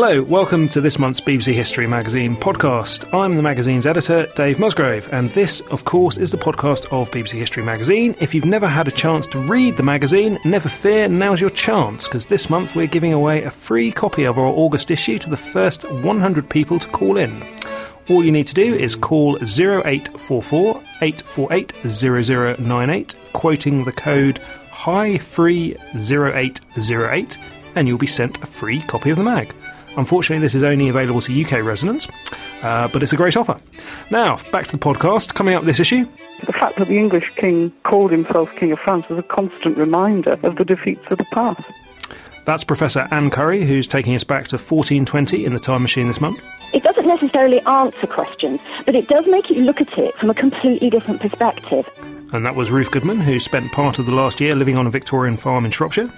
Hello, welcome to this month's BBC History Magazine podcast. I'm the magazine's editor, Dave Musgrove, and this, of course, is the podcast of BBC History Magazine. If you've never had a chance to read the magazine, never fear, now's your chance, because this month we're giving away a free copy of our August issue to the first 100 people to call in. All you need to do is call 0844 848 0098, quoting the code HIGH30808, and you'll be sent a free copy of the mag. Unfortunately, this is only available to UK residents, uh, but it's a great offer. Now, back to the podcast. Coming up this issue. The fact that the English king called himself King of France was a constant reminder of the defeats of the past. That's Professor Anne Curry, who's taking us back to 1420 in the time machine this month. It doesn't necessarily answer questions, but it does make you look at it from a completely different perspective. And that was Ruth Goodman, who spent part of the last year living on a Victorian farm in Shropshire.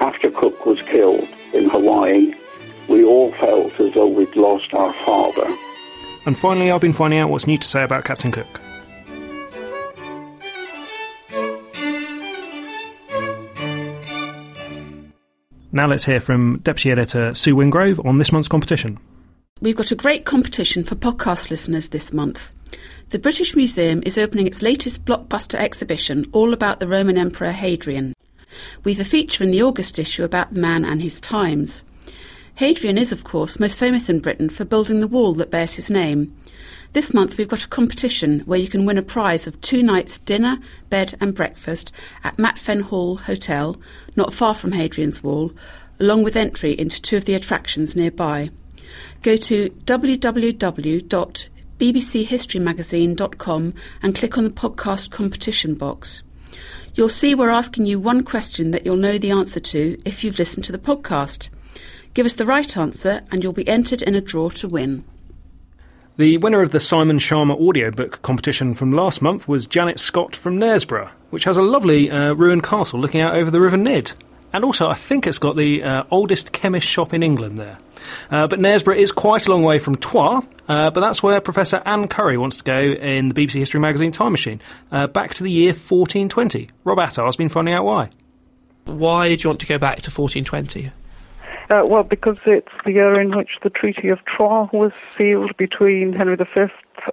After Cook was killed in Hawaii, we all felt as though we'd lost our father. And finally, I've been finding out what's new to say about Captain Cook. Now let's hear from Deputy Editor Sue Wingrove on this month's competition. We've got a great competition for podcast listeners this month. The British Museum is opening its latest blockbuster exhibition all about the Roman Emperor Hadrian. We've a feature in the August issue about the man and his times. Hadrian is, of course, most famous in Britain for building the wall that bears his name. This month we've got a competition where you can win a prize of two nights dinner, bed and breakfast at Matfen Hall Hotel, not far from Hadrian's Wall, along with entry into two of the attractions nearby. Go to www.bbchistorymagazine.com and click on the podcast competition box. You'll see we're asking you one question that you'll know the answer to if you've listened to the podcast. Give us the right answer and you'll be entered in a draw to win. The winner of the Simon Schama audiobook competition from last month was Janet Scott from Knaresborough, which has a lovely uh, ruined castle looking out over the River Nid. And also, I think it's got the uh, oldest chemist shop in England there. Uh, but Knaresborough is quite a long way from Troyes, uh, but that's where Professor Anne Curry wants to go in the BBC History Magazine Time Machine, uh, back to the year 1420. Rob Attar has been finding out why. Why do you want to go back to 1420? Uh, well, because it's the year in which the Treaty of Troyes was sealed between Henry V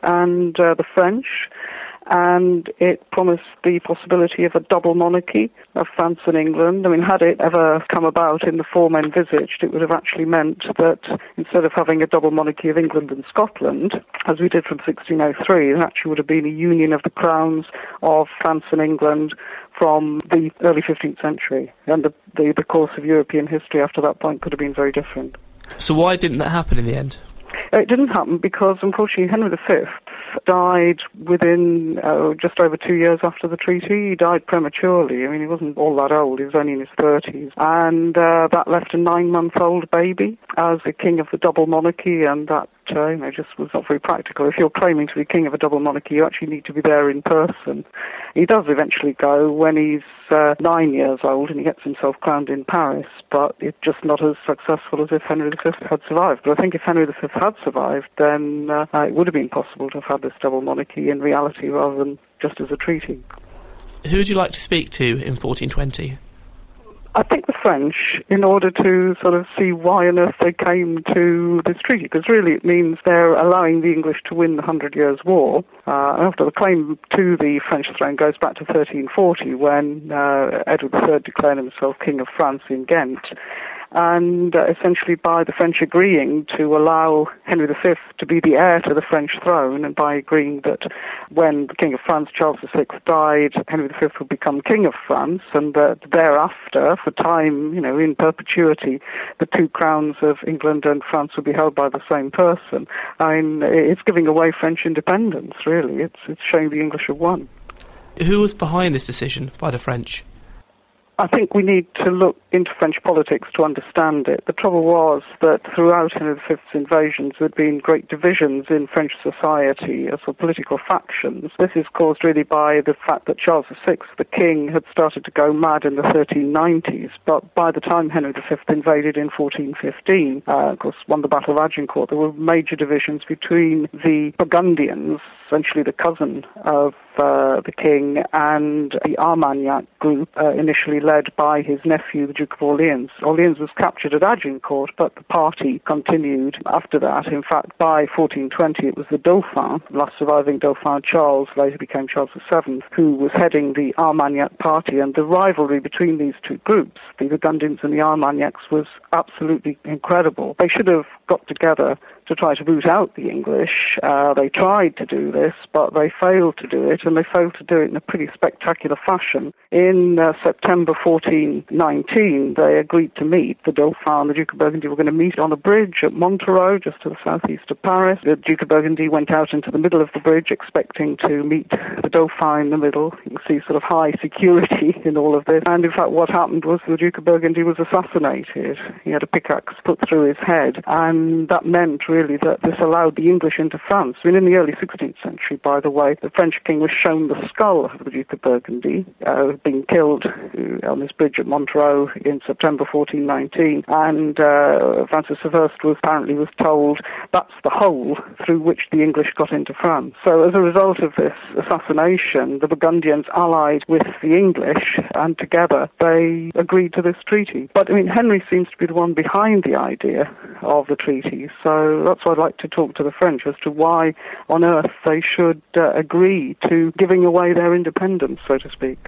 and uh, the French and it promised the possibility of a double monarchy of France and England. I mean, had it ever come about in the form envisaged, it would have actually meant that instead of having a double monarchy of England and Scotland, as we did from 1603, it actually would have been a union of the crowns of France and England from the early 15th century. And the, the, the course of European history after that point could have been very different. So why didn't that happen in the end? It didn't happen because, unfortunately, Henry V died within uh, just over two years after the treaty. He died prematurely. I mean, he wasn't all that old. He was only in his 30s. And uh, that left a nine-month-old baby as the king of the double monarchy, and that uh, you know, just was not very practical. If you're claiming to be king of a double monarchy, you actually need to be there in person. He does eventually go when he's uh, nine years old and he gets himself crowned in Paris, but it's just not as successful as if Henry V had survived. But I think if Henry V had survived, then uh, it would have been possible to have had this double monarchy in reality rather than just as a treaty. Who would you like to speak to in 1420? I think the French, in order to sort of see why on earth they came to this treaty, because really it means they're allowing the English to win the Hundred Years' War. Uh, after the claim to the French throne goes back to 1340, when uh, Edward III declared himself King of France in Ghent and uh, essentially by the French agreeing to allow Henry V to be the heir to the French throne, and by agreeing that when the King of France, Charles VI, died, Henry V would become King of France, and that thereafter, for time, you know, in perpetuity, the two crowns of England and France would be held by the same person. I mean, it's giving away French independence, really. It's, it's showing the English have won. Who was behind this decision by the French? I think we need to look into French politics to understand it. The trouble was that throughout Henry V's invasions there had been great divisions in French society as for political factions. This is caused really by the fact that Charles VI, the king, had started to go mad in the 1390s, but by the time Henry V invaded in 1415, uh, of course, won the Battle of Agincourt, there were major divisions between the Burgundians, essentially the cousin of uh, the king, and the Armagnac group, uh, initially led by his nephew, the Duke of Orleans. Orleans was captured at Agincourt, but the party continued after that. In fact, by 1420, it was the Dauphin, the last surviving Dauphin Charles, later became Charles VII, who was heading the Armagnac party, and the rivalry between these two groups, the Burgundians and the Armagnacs, was absolutely incredible. They should have got together to try to root out the English. Uh, they tried to do this, but they failed to do it, and they failed to do it in a pretty spectacular fashion. In uh, September 1419, they agreed to meet. The Dauphin and the Duke of Burgundy were going to meet on a bridge at Montereau, just to the southeast of Paris. The Duke of Burgundy went out into the middle of the bridge, expecting to meet the Dauphin in the middle. You can see sort of high security in all of this. And in fact, what happened was the Duke of Burgundy was assassinated. He had a pickaxe put through his head, and that meant really that this allowed the English into France. I mean, in the early 16th century, by the way, the French king was shown the skull of the Duke of Burgundy, uh, being killed uh, on this bridge at Montereau in September 1419, and uh, Francis I was apparently was told that's the hole through which the English got into France. So as a result of this assassination, the Burgundians allied with the English, and together they agreed to this treaty. But I mean, Henry seems to be the one behind the idea of the treaty, so that's why I'd like to talk to the French as to why on earth they should uh, agree to giving away their independence, so to speak.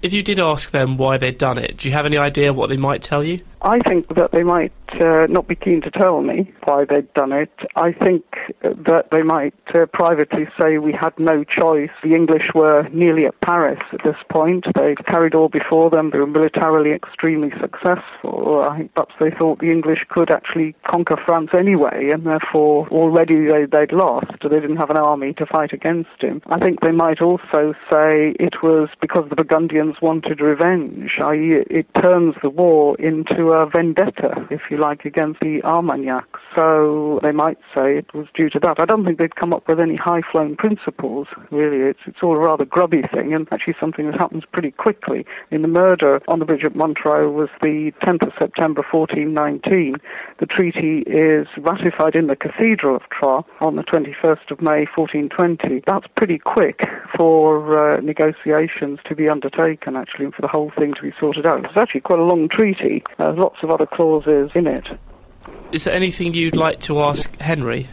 If you did ask them why they'd done it, do you have any idea what they might tell you? I think that they might uh, not be keen to tell me why they'd done it. I think that they might uh, privately say we had no choice. The English were nearly at Paris at this point. They'd carried all before them. They were militarily extremely successful. I think perhaps they thought the English could actually conquer France anyway, and therefore already they, they'd lost. They didn't have an army to fight against him. I think they might also say it was because the Burgundians wanted revenge, i.e., it turns the war into a vendetta, if you like, against the Armagnacs. So they might say it was due to that. I don't think they'd come up with any high-flown principles, really. It's, it's all a rather grubby thing, and actually something that happens pretty quickly. In the murder on the bridge at Montereau was the 10th of September 1419. The treaty is ratified in the Cathedral of Troyes on the 21st of May 1420. That's pretty quick for uh, negotiations to be undertaken, actually, and for the whole thing to be sorted out. It's actually quite a long treaty. Uh, lots of other clauses in it. Is there anything you'd like to ask Henry?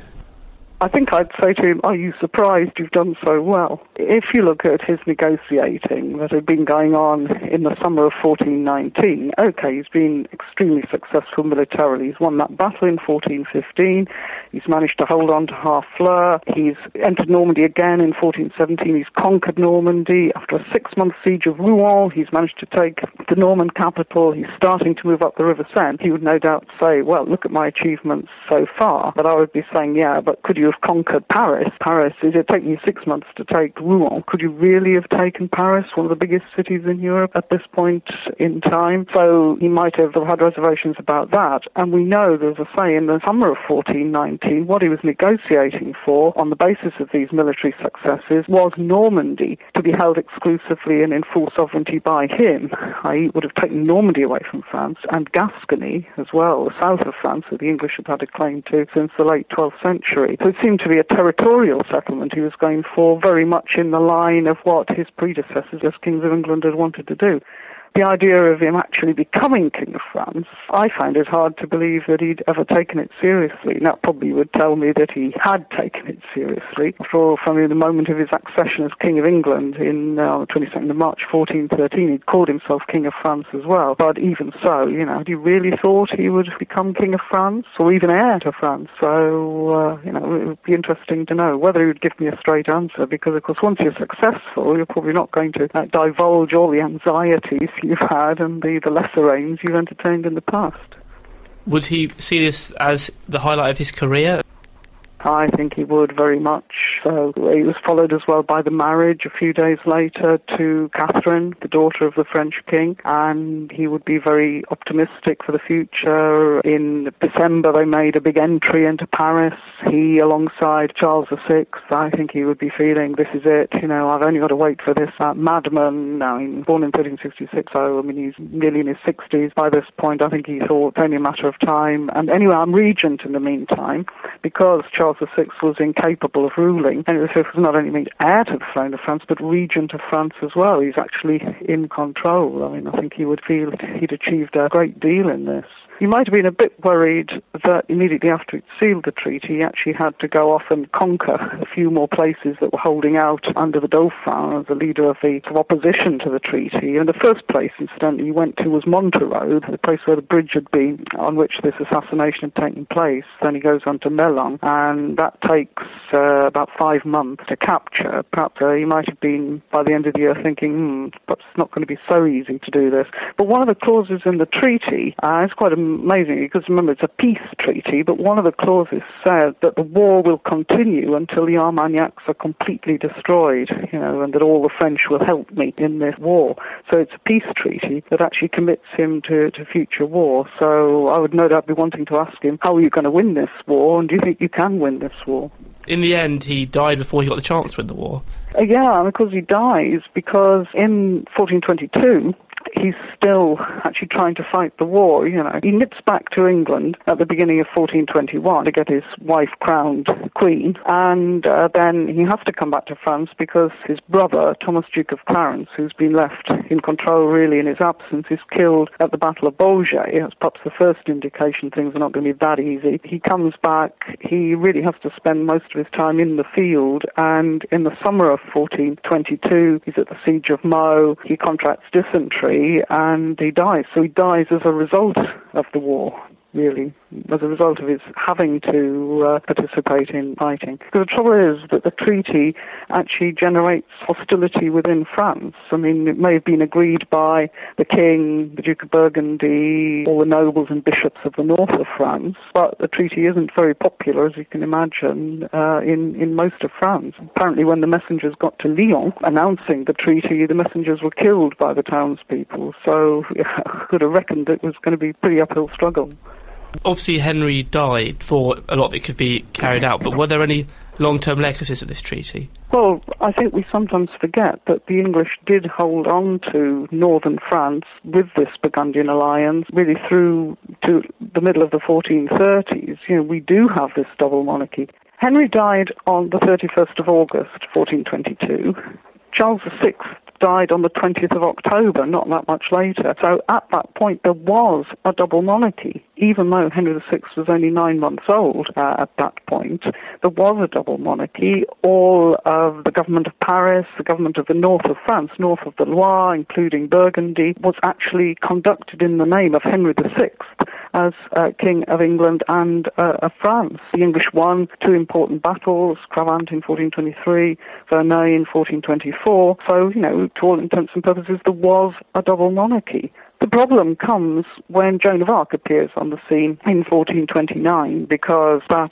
I think I'd say to him, Are you surprised you've done so well? If you look at his negotiating that had been going on in the summer of 1419, okay, he's been extremely successful militarily. He's won that battle in 1415. He's managed to hold on to Harfleur. He's entered Normandy again in 1417. He's conquered Normandy. After a six month siege of Rouen, he's managed to take the Norman capital. He's starting to move up the River Seine. He would no doubt say, Well, look at my achievements so far. But I would be saying, Yeah, but could you have conquered Paris? Paris, it had taken you six months to take Rouen. Could you really have taken Paris, one of the biggest cities in Europe at this point in time? So he might have had reservations about that. And we know, as I say, in the summer of 1419, what he was negotiating for on the basis of these military successes was Normandy to be held exclusively and in full sovereignty by him, i.e., would have taken Normandy away from France and Gascony as well, the south of France that the English had had a claim to since the late 12th century. So it seemed to be a territorial settlement. He was going for, very much in the line of what his predecessors as kings of England had wanted to do the idea of him actually becoming King of France, I find it hard to believe that he'd ever taken it seriously. That probably would tell me that he had taken it seriously. For from the moment of his accession as King of England in uh, 22nd of March 1413, he'd called himself King of France as well. But even so, you know, had he really thought he would become King of France or even heir to France? So, uh, you know, it would be interesting to know whether he would give me a straight answer because, of course, once you're successful, you're probably not going to uh, divulge all the anxieties you've had and the, the lesser aims you've entertained in the past. Would he see this as the highlight of his career? I think he would very much. So he was followed as well by the marriage a few days later to Catherine, the daughter of the French king, and he would be very optimistic for the future. In December, they made a big entry into Paris. He, alongside Charles VI, I think he would be feeling, this is it, you know, I've only got to wait for this uh, madman. Now, he's born in 1366, so I mean, he's nearly in his 60s. By this point, I think he thought it's only a matter of time. And anyway, I'm regent in the meantime because Charles Charles VI was incapable of ruling, and it was not only made heir to the throne of France, but regent of France as well. He's actually in control. I mean, I think he would feel he'd achieved a great deal in this. He might have been a bit worried that immediately after it sealed the treaty, he actually had to go off and conquer a few more places that were holding out under the Dauphin as the leader of the opposition to the treaty. And the first place, incidentally, he went to was Montereau, the place where the bridge had been on which this assassination had taken place. Then he goes on to Melun, and that takes uh, about five months to capture. Perhaps uh, he might have been, by the end of the year, thinking, hmm, perhaps it's not going to be so easy to do this. But one of the clauses in the treaty uh, is quite amazing because remember it's a peace treaty, but one of the clauses said that the war will continue until the Armagnacs are completely destroyed, you know, and that all the French will help me in this war. So it's a peace treaty that actually commits him to, to future war. So I would no doubt be wanting to ask him, how are you going to win this war, and do you think you can win this war? In the end, he died before he got the chance to win the war. Uh, yeah, because he dies because in 1422 he's still actually trying to fight the war. You know, he nips back to England at the beginning of 1421 to get his wife crowned queen, and uh, then he has to come back to France because his brother Thomas Duke of Clarence, who's been left in control really in his absence, is killed at the Battle of Baugé. That's perhaps the first indication things are not going to be that easy. He comes back. He really has to spend most of his time in the field, and in the summer of 1422, he's at the siege of Meaux. He contracts dysentery and he dies. So he dies as a result of the war really, as a result of his having to uh, participate in fighting. Because the trouble is that the treaty actually generates hostility within France. I mean, it may have been agreed by the king, the Duke of Burgundy, all the nobles and bishops of the north of France, but the treaty isn't very popular, as you can imagine, uh, in, in most of France. Apparently, when the messengers got to Lyon announcing the treaty, the messengers were killed by the townspeople. So yeah, I could have reckoned it was going to be a pretty uphill struggle. Obviously, Henry died for a lot of it could be carried out, but were there any long term legacies of this treaty? Well, I think we sometimes forget that the English did hold on to northern France with this Burgundian alliance really through to the middle of the 1430s. You know, we do have this double monarchy. Henry died on the 31st of August, 1422. Charles VI died on the 20th of October, not that much later. So at that point, there was a double monarchy. Even though Henry VI was only nine months old uh, at that point, there was a double monarchy. All of the government of Paris, the government of the north of France, north of the Loire, including Burgundy, was actually conducted in the name of Henry VI as uh, King of England and uh, of France. The English won two important battles, Cravant in 1423, Verneuil in 1424. So, you know, to all intents and purposes, there was a double monarchy. The problem comes when Joan of Arc appears on the scene in 1429 because that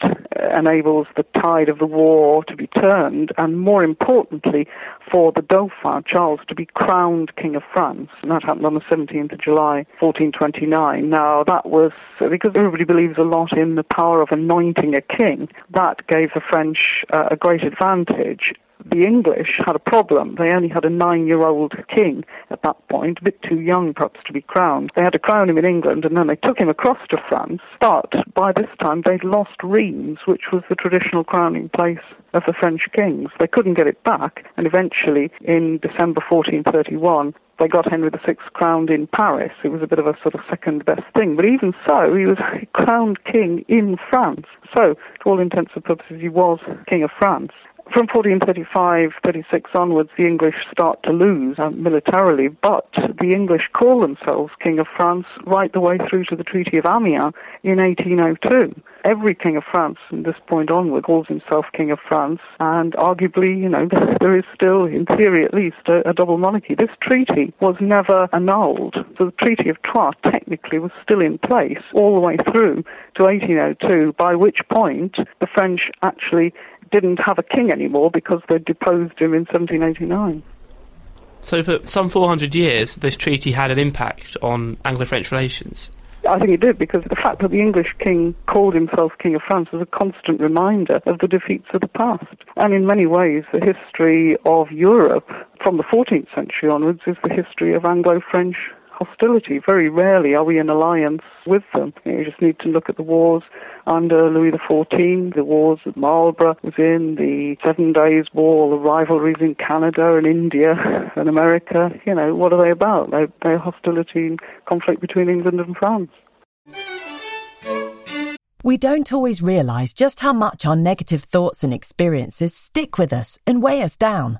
enables the tide of the war to be turned and, more importantly, for the Dauphin, Charles, to be crowned King of France. And that happened on the 17th of July, 1429. Now, that was because everybody believes a lot in the power of anointing a king. That gave the French uh, a great advantage the English had a problem. They only had a nine year old king at that point, a bit too young perhaps to be crowned. They had to crown him in England and then they took him across to France. But by this time they'd lost Rheims, which was the traditional crowning place of the French kings. They couldn't get it back and eventually in December 1431 they got Henry VI crowned in Paris. It was a bit of a sort of second best thing. But even so, he was crowned king in France. So, to all intents and purposes, he was king of France. From 1435 36 onwards, the English start to lose uh, militarily, but the English call themselves King of France right the way through to the Treaty of Amiens in 1802. Every King of France from this point onward calls himself King of France, and arguably, you know, there is still, in theory at least, a, a double monarchy. This treaty was never annulled. So the Treaty of Troyes technically was still in place all the way through to 1802, by which point the French actually didn't have a king anymore because they deposed him in 1789. So, for some 400 years, this treaty had an impact on Anglo French relations? I think it did because the fact that the English king called himself King of France was a constant reminder of the defeats of the past. And in many ways, the history of Europe from the 14th century onwards is the history of Anglo French hostility. Very rarely are we in alliance with them. You just need to look at the wars under Louis XIV, the wars that Marlborough was in, the Seven Days War, the rivalries in Canada and India and America. You know, what are they about? They're, they're hostility and conflict between England and France. We don't always realise just how much our negative thoughts and experiences stick with us and weigh us down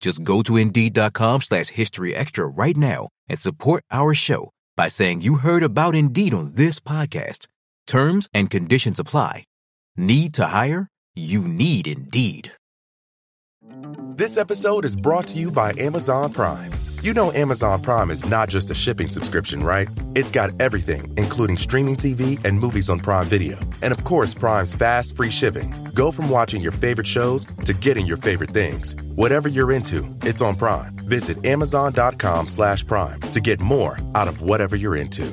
Just go to Indeed.com slash History Extra right now and support our show by saying you heard about Indeed on this podcast. Terms and conditions apply. Need to hire? You need Indeed. This episode is brought to you by Amazon Prime. You know Amazon Prime is not just a shipping subscription, right? It's got everything, including streaming TV and movies on Prime Video. And of course, Prime's fast, free shipping. Go from watching your favorite shows to getting your favorite things. Whatever you're into, it's on Prime. Visit Amazon.com slash Prime to get more out of whatever you're into.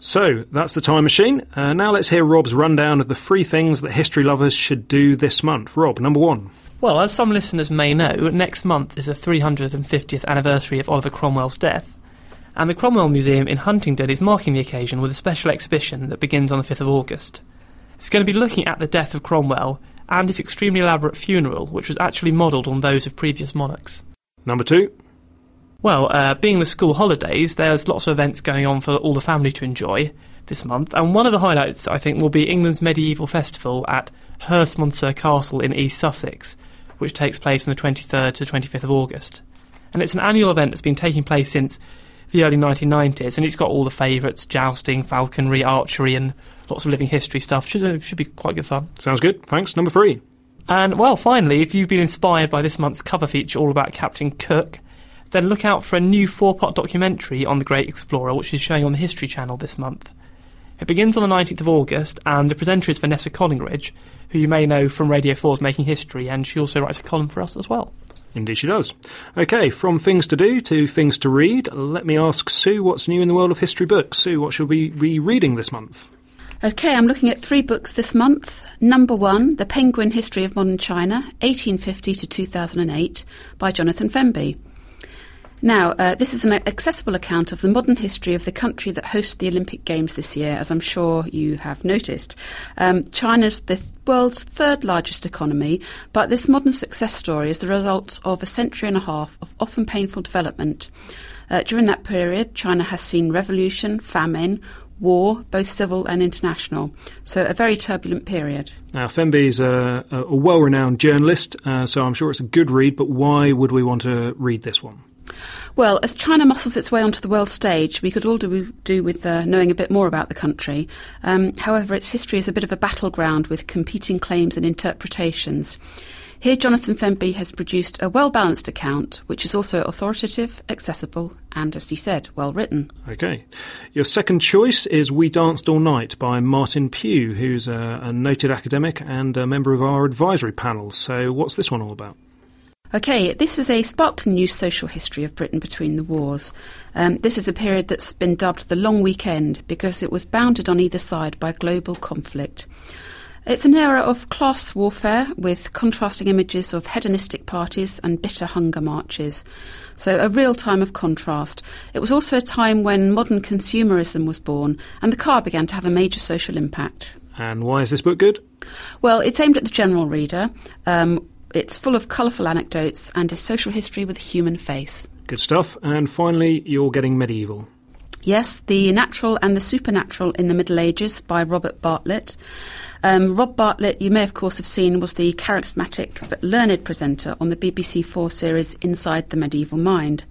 So that's the time machine. Uh, now let's hear Rob's rundown of the three things that history lovers should do this month. Rob, number one. Well, as some listeners may know, next month is the 350th anniversary of Oliver Cromwell's death. And the Cromwell Museum in Huntingdon is marking the occasion with a special exhibition that begins on the 5th of August. It's going to be looking at the death of Cromwell and his extremely elaborate funeral, which was actually modelled on those of previous monarchs. Number two. Well, uh, being the school holidays, there's lots of events going on for all the family to enjoy this month, and one of the highlights, I think, will be England's medieval festival at Herstmonceux Castle in East Sussex, which takes place from the 23rd to the 25th of August. And it's an annual event that's been taking place since the early 1990s, and it's got all the favourites jousting, falconry, archery, and lots of living history stuff. Should, uh, should be quite good fun. Sounds good. Thanks. Number three. And, well, finally, if you've been inspired by this month's cover feature all about Captain Cook, then look out for a new four part documentary on the Great Explorer, which is showing on the History Channel this month. It begins on the 19th of August, and the presenter is Vanessa Collingridge, who you may know from Radio 4's Making History, and she also writes a column for us as well. Indeed, she does. Okay, from things to do to things to read, let me ask Sue what's new in the world of history books. Sue, what should we be reading this month? Okay, I'm looking at three books this month. Number one, The Penguin History of Modern China, 1850 to 2008, by Jonathan Fenby. Now, uh, this is an accessible account of the modern history of the country that hosts the Olympic Games this year, as I'm sure you have noticed. Um, China's the world's third largest economy, but this modern success story is the result of a century and a half of often painful development. Uh, during that period, China has seen revolution, famine, war, both civil and international. So, a very turbulent period. Now, Fenby is a, a well renowned journalist, uh, so I'm sure it's a good read, but why would we want to read this one? Well, as China muscles its way onto the world stage, we could all do, do with uh, knowing a bit more about the country. Um, however, its history is a bit of a battleground with competing claims and interpretations. Here, Jonathan Fenby has produced a well balanced account, which is also authoritative, accessible, and, as you said, well written. Okay. Your second choice is We Danced All Night by Martin Pugh, who's a, a noted academic and a member of our advisory panel. So, what's this one all about? Okay, this is a sparkling new social history of Britain between the wars. Um, this is a period that's been dubbed the Long Weekend because it was bounded on either side by global conflict. It's an era of class warfare with contrasting images of hedonistic parties and bitter hunger marches. So, a real time of contrast. It was also a time when modern consumerism was born and the car began to have a major social impact. And why is this book good? Well, it's aimed at the general reader. Um, it's full of colourful anecdotes and a social history with a human face. Good stuff. And finally, you're getting medieval. Yes, The Natural and the Supernatural in the Middle Ages by Robert Bartlett. Um, Rob Bartlett, you may of course have seen, was the charismatic but learned presenter on the BBC Four series Inside the Medieval Mind.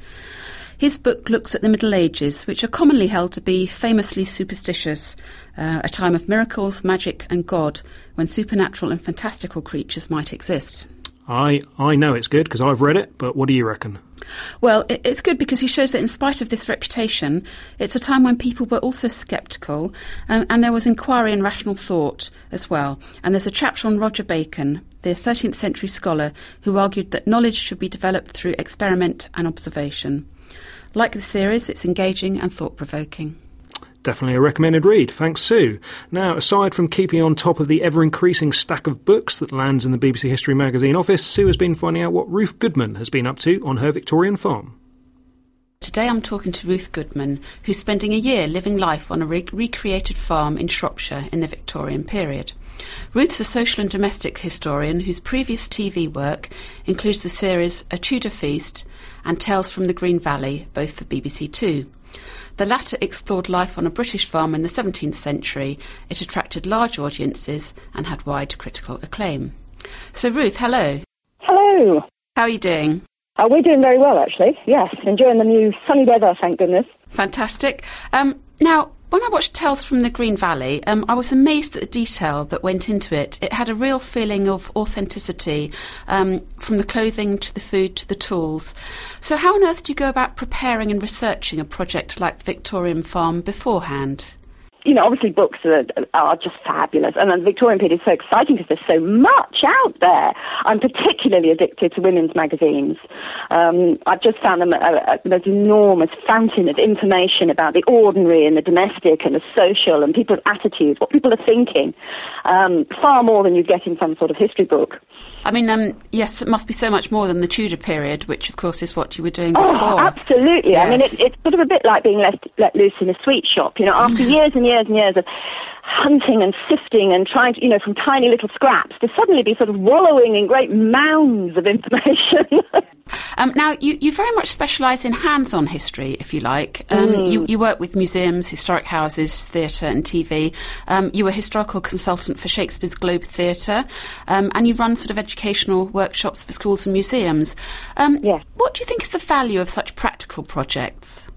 His book looks at the Middle Ages, which are commonly held to be famously superstitious, uh, a time of miracles, magic, and God, when supernatural and fantastical creatures might exist. I I know it's good because I've read it, but what do you reckon? Well, it's good because he shows that in spite of this reputation, it's a time when people were also sceptical um, and there was inquiry and rational thought as well. And there's a chapter on Roger Bacon, the 13th century scholar, who argued that knowledge should be developed through experiment and observation. Like the series, it's engaging and thought provoking. Definitely a recommended read. Thanks, Sue. Now, aside from keeping on top of the ever increasing stack of books that lands in the BBC History magazine office, Sue has been finding out what Ruth Goodman has been up to on her Victorian farm. Today I'm talking to Ruth Goodman, who's spending a year living life on a re- recreated farm in Shropshire in the Victorian period. Ruth's a social and domestic historian whose previous TV work includes the series A Tudor Feast and Tales from the Green Valley, both for BBC Two. The latter explored life on a British farm in the 17th century. It attracted large audiences and had wide critical acclaim. So, Ruth, hello. Hello. How are you doing? Uh, we're doing very well, actually. Yes, enjoying the new sunny weather, thank goodness. Fantastic. Um, now, when I watched Tales from the Green Valley, um, I was amazed at the detail that went into it. It had a real feeling of authenticity, um, from the clothing to the food to the tools. So, how on earth do you go about preparing and researching a project like the Victorian Farm beforehand? You know, obviously books are, are just fabulous, and the Victorian period is so exciting because there's so much out there. I'm particularly addicted to women's magazines. Um, I've just found them a, a, there's enormous fountain of information about the ordinary and the domestic and the social and people's attitudes, what people are thinking, um, far more than you get in some sort of history book. I mean, um, yes, it must be so much more than the Tudor period, which of course is what you were doing Oh, absolutely. Yes. I mean, it, it's sort of a bit like being left let loose in a sweet shop. You know, after years and years and years of hunting and sifting and trying to, you know, from tiny little scraps to suddenly be sort of wallowing in great mounds of information. Um, now, you, you very much specialise in hands-on history, if you like. Um, Mm. you, you work with museums, historic houses, theatre and TV. Um, you were historical consultant for Shakespeare's Globe Theatre, um, and you run sort of educational workshops for schools and museums. Um, What do you think is the value of such practical projects?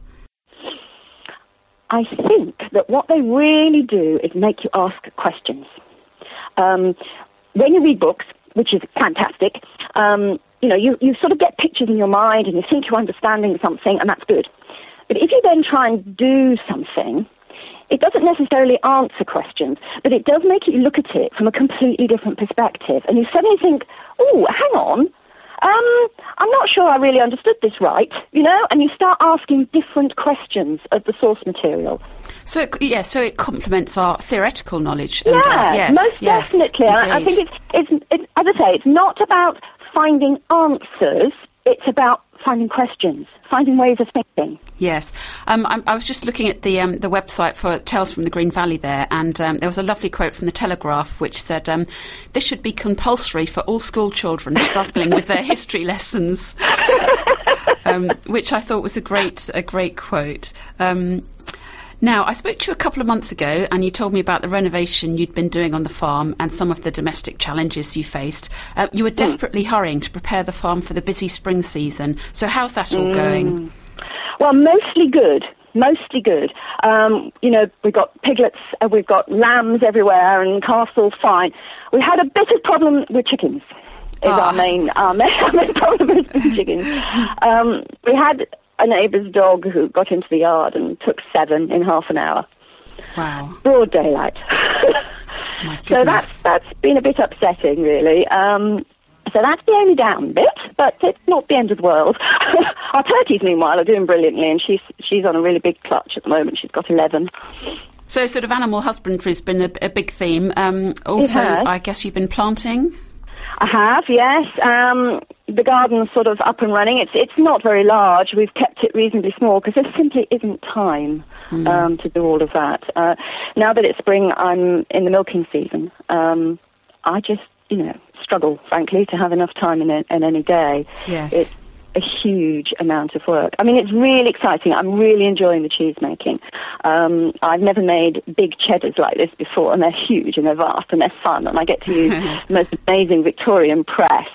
I think that what they really do is make you ask questions. Um, when you read books, which is fantastic, um, you know, you, you sort of get pictures in your mind and you think you're understanding something, and that's good. But if you then try and do something, it doesn't necessarily answer questions, but it does make you look at it from a completely different perspective. And you suddenly think, oh, hang on, um, I'm not sure I really understood this right, you know? And you start asking different questions of the source material. So, it, yeah, so it complements our theoretical knowledge. and, uh, Yeah, yes, most yes, definitely. I indeed. think it's, it's, it's, as I say, it's not about finding answers, it's about finding questions, finding ways of thinking. Yes, um, I, I was just looking at the um, the website for Tales from the Green Valley there, and um, there was a lovely quote from the Telegraph which said, um, "This should be compulsory for all school children struggling with their history lessons," um, which I thought was a great a great quote. Now, I spoke to you a couple of months ago, and you told me about the renovation you'd been doing on the farm and some of the domestic challenges you faced. Uh, you were desperately hurrying to prepare the farm for the busy spring season. So, how's that all going? Well, mostly good. Mostly good. Um, you know, we've got piglets, uh, we've got lambs everywhere, and castles fine. We had a bit of problem with chickens. Is our main our main, our main problem been chickens. Um, we had a neighbour's dog who got into the yard and took seven in half an hour. Wow. Broad daylight. so that's that's been a bit upsetting, really. Um, so that's the only down bit, but it's not the end of the world. Our turkeys, meanwhile, are doing brilliantly, and she's she's on a really big clutch at the moment. She's got eleven. So, sort of animal husbandry has been a, a big theme. Um, also. I guess you've been planting. I have, yes. Um, the garden's sort of up and running. It's it's not very large. We've kept it reasonably small because there simply isn't time Hmm. um, to do all of that. Uh, now that it's spring, I'm in the milking season. Um, I just, you know, struggle, frankly, to have enough time in, a, in any day. Yes. It's a huge amount of work. I mean, it's really exciting. I'm really enjoying the cheese making. Um, I've never made big cheddars like this before, and they're huge and they're vast and they're fun, and I get to use the most amazing Victorian press.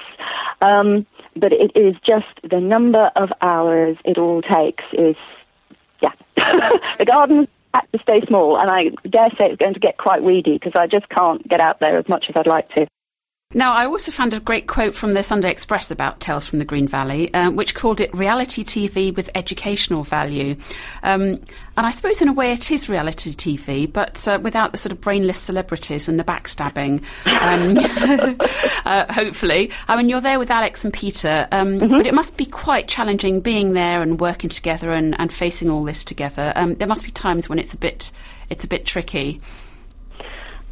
Um, but it is just the number of hours it all takes is, yeah. the garden had to stay small, and I dare say it's going to get quite weedy because I just can't get out there as much as I'd like to. Now, I also found a great quote from the Sunday Express about Tales from the Green Valley, uh, which called it reality TV with educational value. Um, and I suppose, in a way, it is reality TV, but uh, without the sort of brainless celebrities and the backstabbing. Um, uh, hopefully, I mean, you're there with Alex and Peter, um, but it must be quite challenging being there and working together and, and facing all this together. Um, there must be times when it's a bit, it's a bit tricky.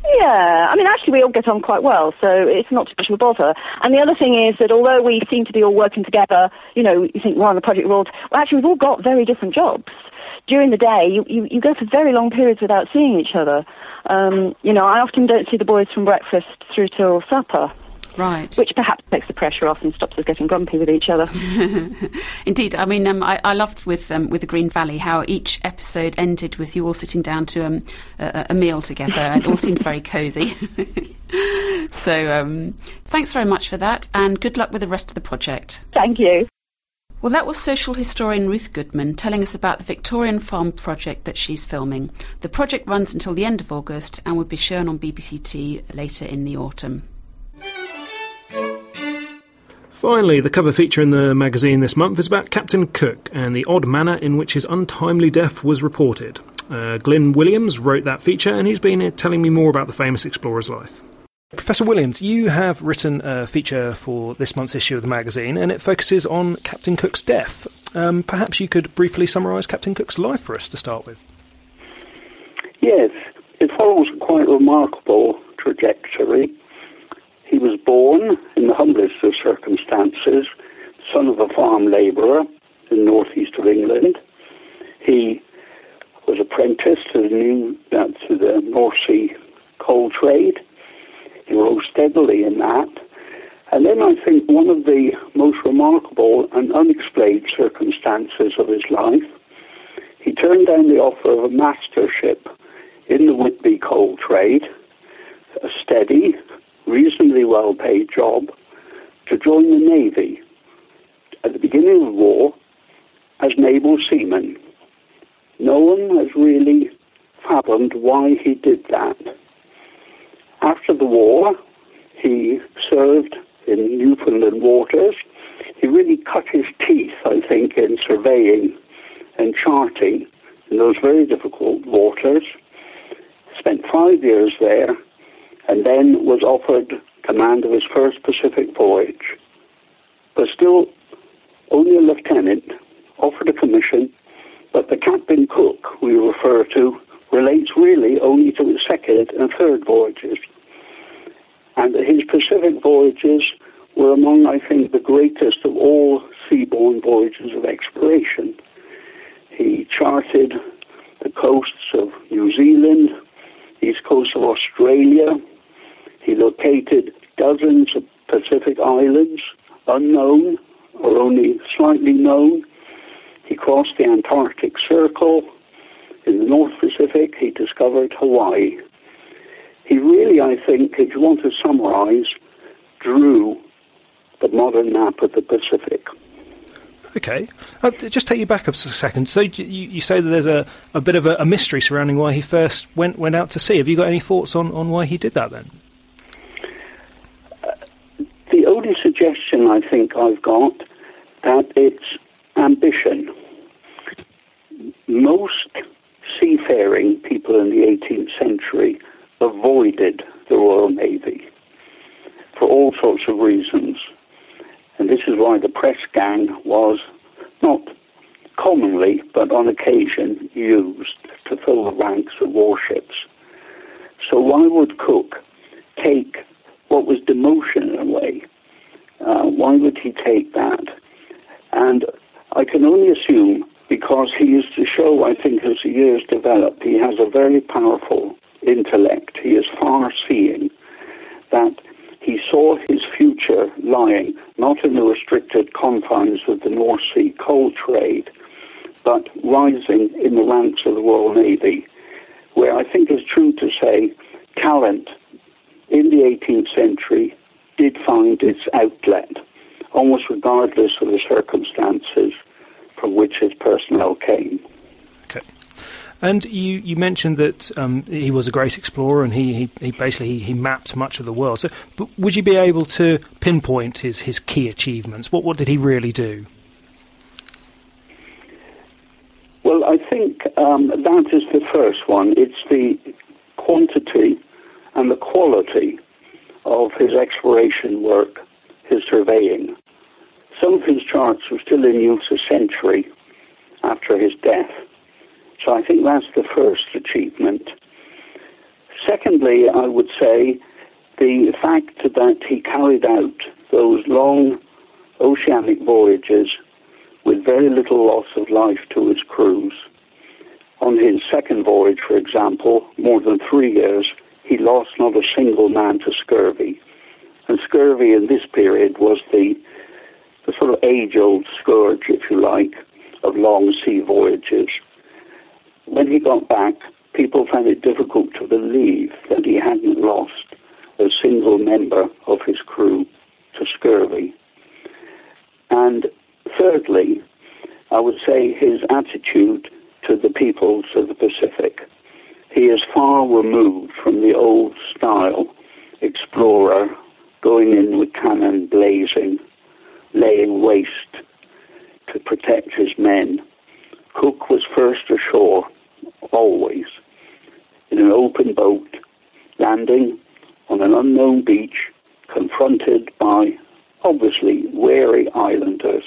Yeah, I mean, actually, we all get on quite well, so it's not too much of a bother. And the other thing is that although we seem to be all working together, you know, you think we're on the project world, well, actually, we've all got very different jobs. During the day, you, you, you go for very long periods without seeing each other. Um, you know, I often don't see the boys from breakfast through till supper. Right. Which perhaps takes the pressure off and stops us getting grumpy with each other. Indeed, I mean, um, I, I loved with um, with the Green Valley how each episode ended with you all sitting down to um, a, a meal together, and it all seemed very cosy. so, um, thanks very much for that, and good luck with the rest of the project. Thank you. Well, that was social historian Ruth Goodman telling us about the Victorian Farm project that she's filming. The project runs until the end of August and will be shown on BBC Two later in the autumn. Finally, the cover feature in the magazine this month is about Captain Cook and the odd manner in which his untimely death was reported. Uh, Glyn Williams wrote that feature, and he's been telling me more about the famous explorer's life. Professor Williams, you have written a feature for this month's issue of the magazine, and it focuses on Captain Cook's death. Um, perhaps you could briefly summarise Captain Cook's life for us to start with. Yes, it follows a quite remarkable trajectory. He was born in the humblest of circumstances, son of a farm labourer in the northeast of England. He was apprenticed to the new uh, to the North Sea coal trade he rose steadily in that. And then I think one of the most remarkable and unexplained circumstances of his life, he turned down the offer of a mastership in the Whitby coal trade, a steady, reasonably well paid job, to join the Navy at the beginning of the war as naval seaman. No one has really fathomed why he did that. After the war, he served in Newfoundland waters. He really cut his teeth, I think, in surveying and charting in those very difficult waters. Spent five years there, and then was offered command of his first Pacific voyage. But still only a lieutenant, offered a commission, but the Captain Cook we refer to relates really only to his second and third voyages. And his Pacific voyages were among, I think, the greatest of all seaborne voyages of exploration. He charted the coasts of New Zealand, east coast of Australia. He located dozens of Pacific islands, unknown or only slightly known. He crossed the Antarctic Circle. In the North Pacific, he discovered Hawaii. He really, I think, if you want to summarize, drew the modern map of the Pacific. Okay. Uh, just take you back a second. So you, you say that there's a, a bit of a, a, mystery surrounding why he first went went out to sea. Have you got any thoughts on, on why he did that then? Uh, only suggestion I think I've got that it's ambition. Most seafaring people in the 18th century avoided the Royal Navy for all sorts of reasons. And this is why the press gang was not commonly, but on occasion, used to fill the ranks of warships. So why would Cook take what was demotion in a way? Uh, why would he take that? And I can only assume because he used to show, I think, as the years developed, he has a very powerful intellect. He is far seeing that he saw his future lying not in the restricted confines of the North Sea coal trade, but rising in the ranks of the Royal Navy, where I think it's true to say talent in the 18th century did find its outlet, almost regardless of the circumstances from which his personnel came. Okay. And you, you mentioned that um, he was a great explorer and he, he, he basically he, he, mapped much of the world. So, would you be able to pinpoint his, his key achievements? What what did he really do? Well, I think um, that is the first one. It's the quantity and the quality of his exploration work, his surveying. Some of his charts were still in use a century after his death. So I think that's the first achievement. Secondly, I would say the fact that he carried out those long oceanic voyages with very little loss of life to his crews. On his second voyage, for example, more than three years, he lost not a single man to scurvy. And scurvy in this period was the, the sort of age old scourge, if you like, of long sea voyages. When he got back, people found it difficult to believe that he hadn't lost a single member of his crew to scurvy. And thirdly, I would say his attitude to the peoples of the Pacific. He is far removed from the old style explorer going in with cannon blazing, laying waste to protect his men. Cook was first ashore always, in an open boat, landing on an unknown beach, confronted by obviously wary islanders,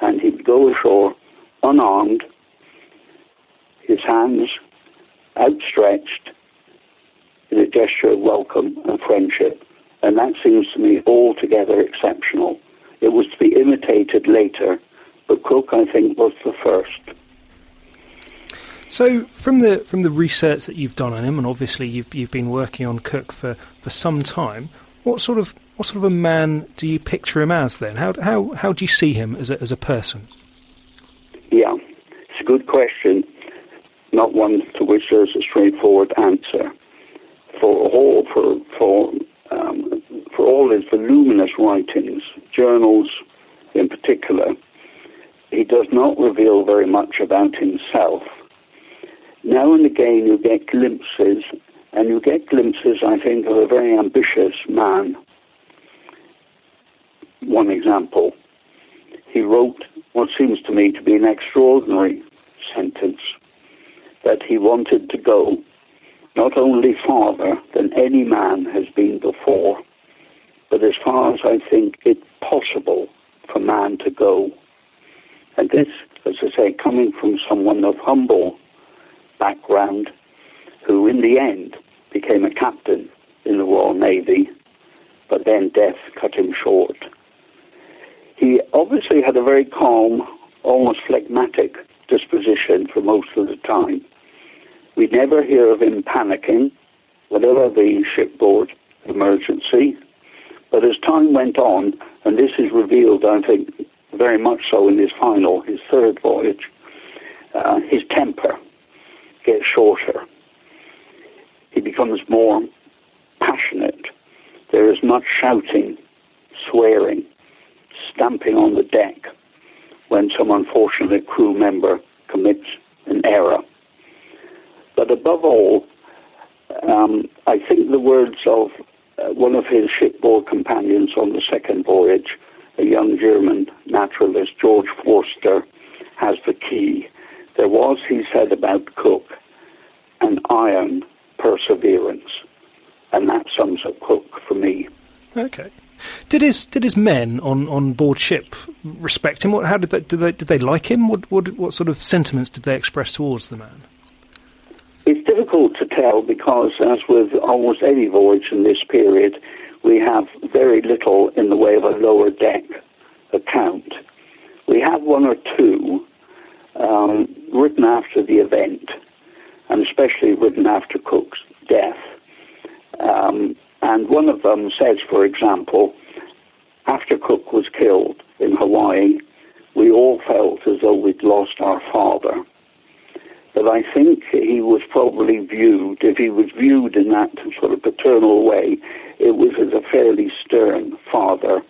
and he'd go ashore unarmed, his hands outstretched in a gesture of welcome and friendship. And that seems to me altogether exceptional. It was to be imitated later, but Cook, I think, was the first. So, from the from the research that you've done on him, and obviously you've you've been working on Cook for, for some time, what sort of what sort of a man do you picture him as? Then, how how how do you see him as a, as a person? Yeah, it's a good question. Not one to which there's a straightforward answer. For all for for um, for all his voluminous writings, journals in particular, he does not reveal very much about himself now and again you get glimpses, and you get glimpses, I think, of a very ambitious man. One example, he wrote what seems to me to be an extraordinary sentence that he wanted to go not only farther than any man has been before, but as far as I think it possible for man to go. And this, as I say, coming from someone of humble background, who in the end became a captain in the Royal Navy, but then death cut him short. He obviously had a very calm, almost phlegmatic disposition for most of the time. We never hear of him panicking, whatever the shipboard emergency. But as time went on, and this is revealed, I think, very much so in his final, his third voyage, uh, his temper gets shorter. He becomes more passionate. There is much shouting, swearing, stamping on the deck when some unfortunate crew member commits an error. But above all, um, I think the words of uh, one of his shipboard companions on the second voyage, a young German naturalist, George Forster, has the key. There was, he said about Cook, an iron perseverance. And that sums up Cook for me. Okay. Did his did his men on, on board ship respect him? What, how did they did they did they like him? What, what what sort of sentiments did they express towards the man? Tell because, as with almost any voyage in this period, we have very little in the way of a lower deck account. We have one or two um, written after the event, and especially written after Cook's death. Um, and one of them says, for example, after Cook was killed in Hawaii, we all felt as though we'd lost our father. But I think he was probably viewed, if he was viewed in that sort of paternal way, it was as a fairly stern father.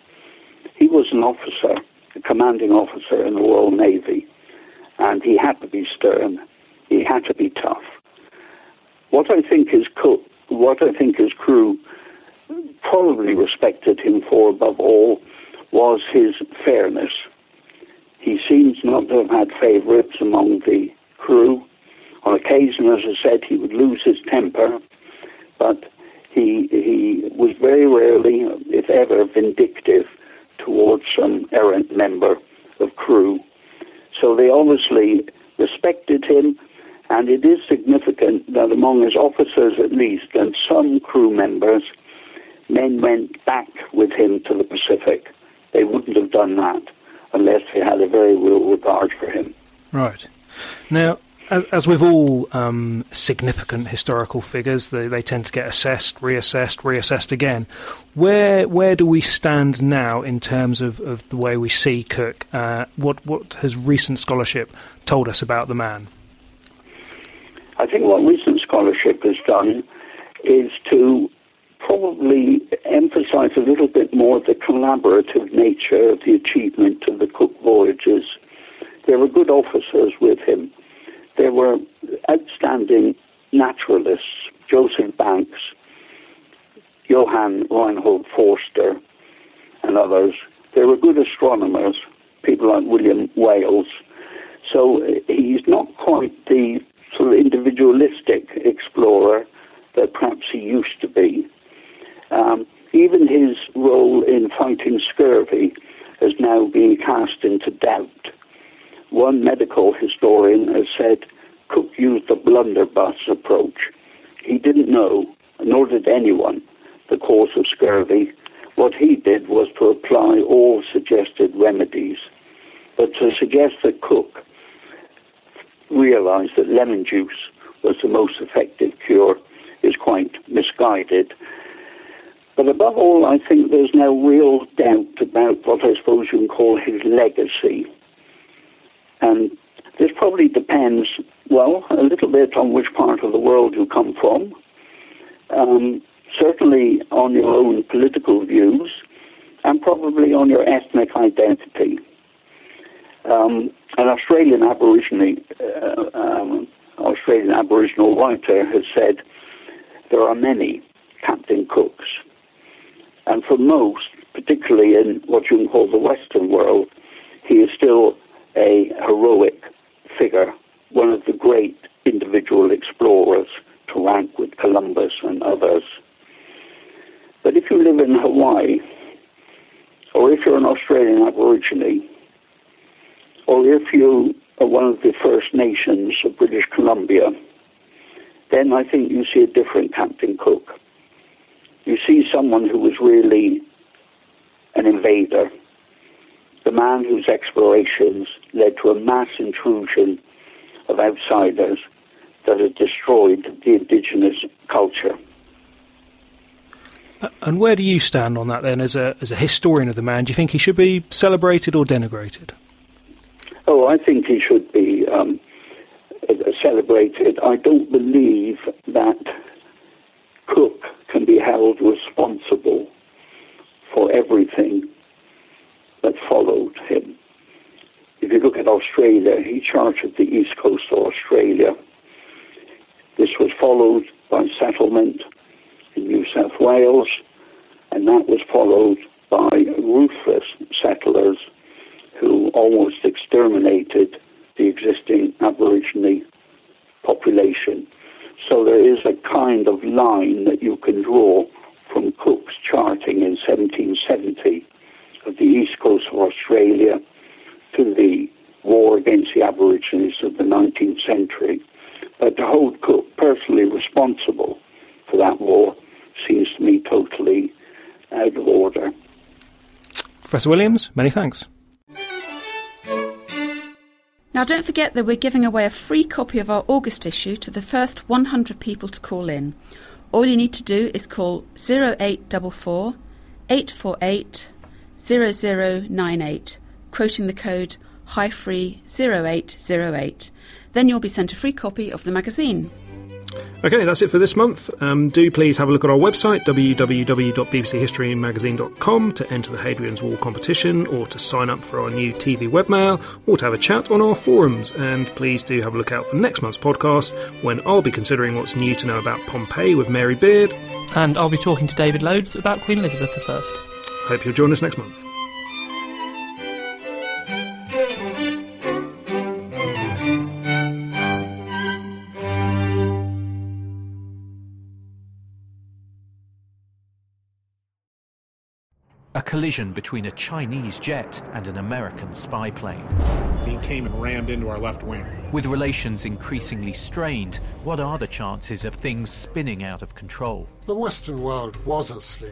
He was an officer, a commanding officer in the Royal Navy, and he had to be stern he had to be tough. What I think his co- what I think his crew probably respected him for above all was his fairness. He seems not to have had favourites among the crew. On occasion, as I said, he would lose his temper, but he he was very rarely, if ever, vindictive towards some errant member of crew. So they obviously respected him and it is significant that among his officers, at least, and some crew members, men went back with him to the Pacific. They wouldn't have done that unless they had a very real regard for him. Right. Now, as, with all um, significant historical figures, they, they tend to get assessed, reassessed, reassessed again. Where where do we stand now in terms of, of the way we see Cook? Uh, what what has recent scholarship told us about the man? I think what recent scholarship has done is to probably emphasize a little bit more the collaborative nature of the achievement of the Cook voyages. There were good officers with him. There were outstanding naturalists, Joseph Banks, Johann Reinhold Forster, and others. There were good astronomers, people like William Wales. So he's not quite the sort of individualistic explorer that perhaps he used to be. Um, even his role in fighting scurvy has now been cast into doubt. One medical historian has said Cook used the blunderbuss approach. He didn't know, nor did anyone, the cause of scurvy. What he did was to apply all suggested remedies. But to suggest that Cook realized that lemon juice was the most effective cure is quite misguided. But above all, I think there's no real doubt about what I suppose you can call his legacy. And this probably depends, well, a little bit on which part of the world you come from, um, certainly on your own political views, and probably on your ethnic identity. Um, an Australian Aborigine, uh, um, Australian Aboriginal writer has said there are many Captain Cooks. And for most, particularly in what you can call the Western world, he is still a heroic figure, one of the great individual explorers to rank with Columbus and others. But if you live in Hawaii, or if you're an Australian Aborigine, or if you are one of the First Nations of British Columbia, then I think you see a different Captain Cook. You see someone who was really an invader, the man whose explorations led to a mass intrusion of outsiders that had destroyed the indigenous culture. And where do you stand on that then, as a as a historian of the man? Do you think he should be celebrated or denigrated? Oh, I think he should be um, celebrated. I don't believe that Cook can be held responsible for everything that followed him. If you look at Australia, he charted the east coast of Australia. This was followed by settlement in New South Wales, and that was followed by ruthless settlers who almost exterminated the existing Aborigine population. So there is a kind of line that you can draw from Cook's charting in 1770 of the east coast of Australia to the war against the Aborigines of the 19th century. But to hold Cook personally responsible for that war seems to me totally out of order. Professor Williams, many thanks. Now, don't forget that we're giving away a free copy of our August issue to the first 100 people to call in. All you need to do is call 0844 848 0098, quoting the code HIGHFREE0808. Then you'll be sent a free copy of the magazine. Okay, that's it for this month. Um, do please have a look at our website, www.bbchistorymagazine.com, to enter the Hadrian's Wall competition, or to sign up for our new TV webmail, or to have a chat on our forums. And please do have a look out for next month's podcast, when I'll be considering what's new to know about Pompeii with Mary Beard. And I'll be talking to David Loades about Queen Elizabeth I. Hope you'll join us next month. A collision between a Chinese jet and an American spy plane. He came and rammed into our left wing. With relations increasingly strained, what are the chances of things spinning out of control? The Western world was asleep.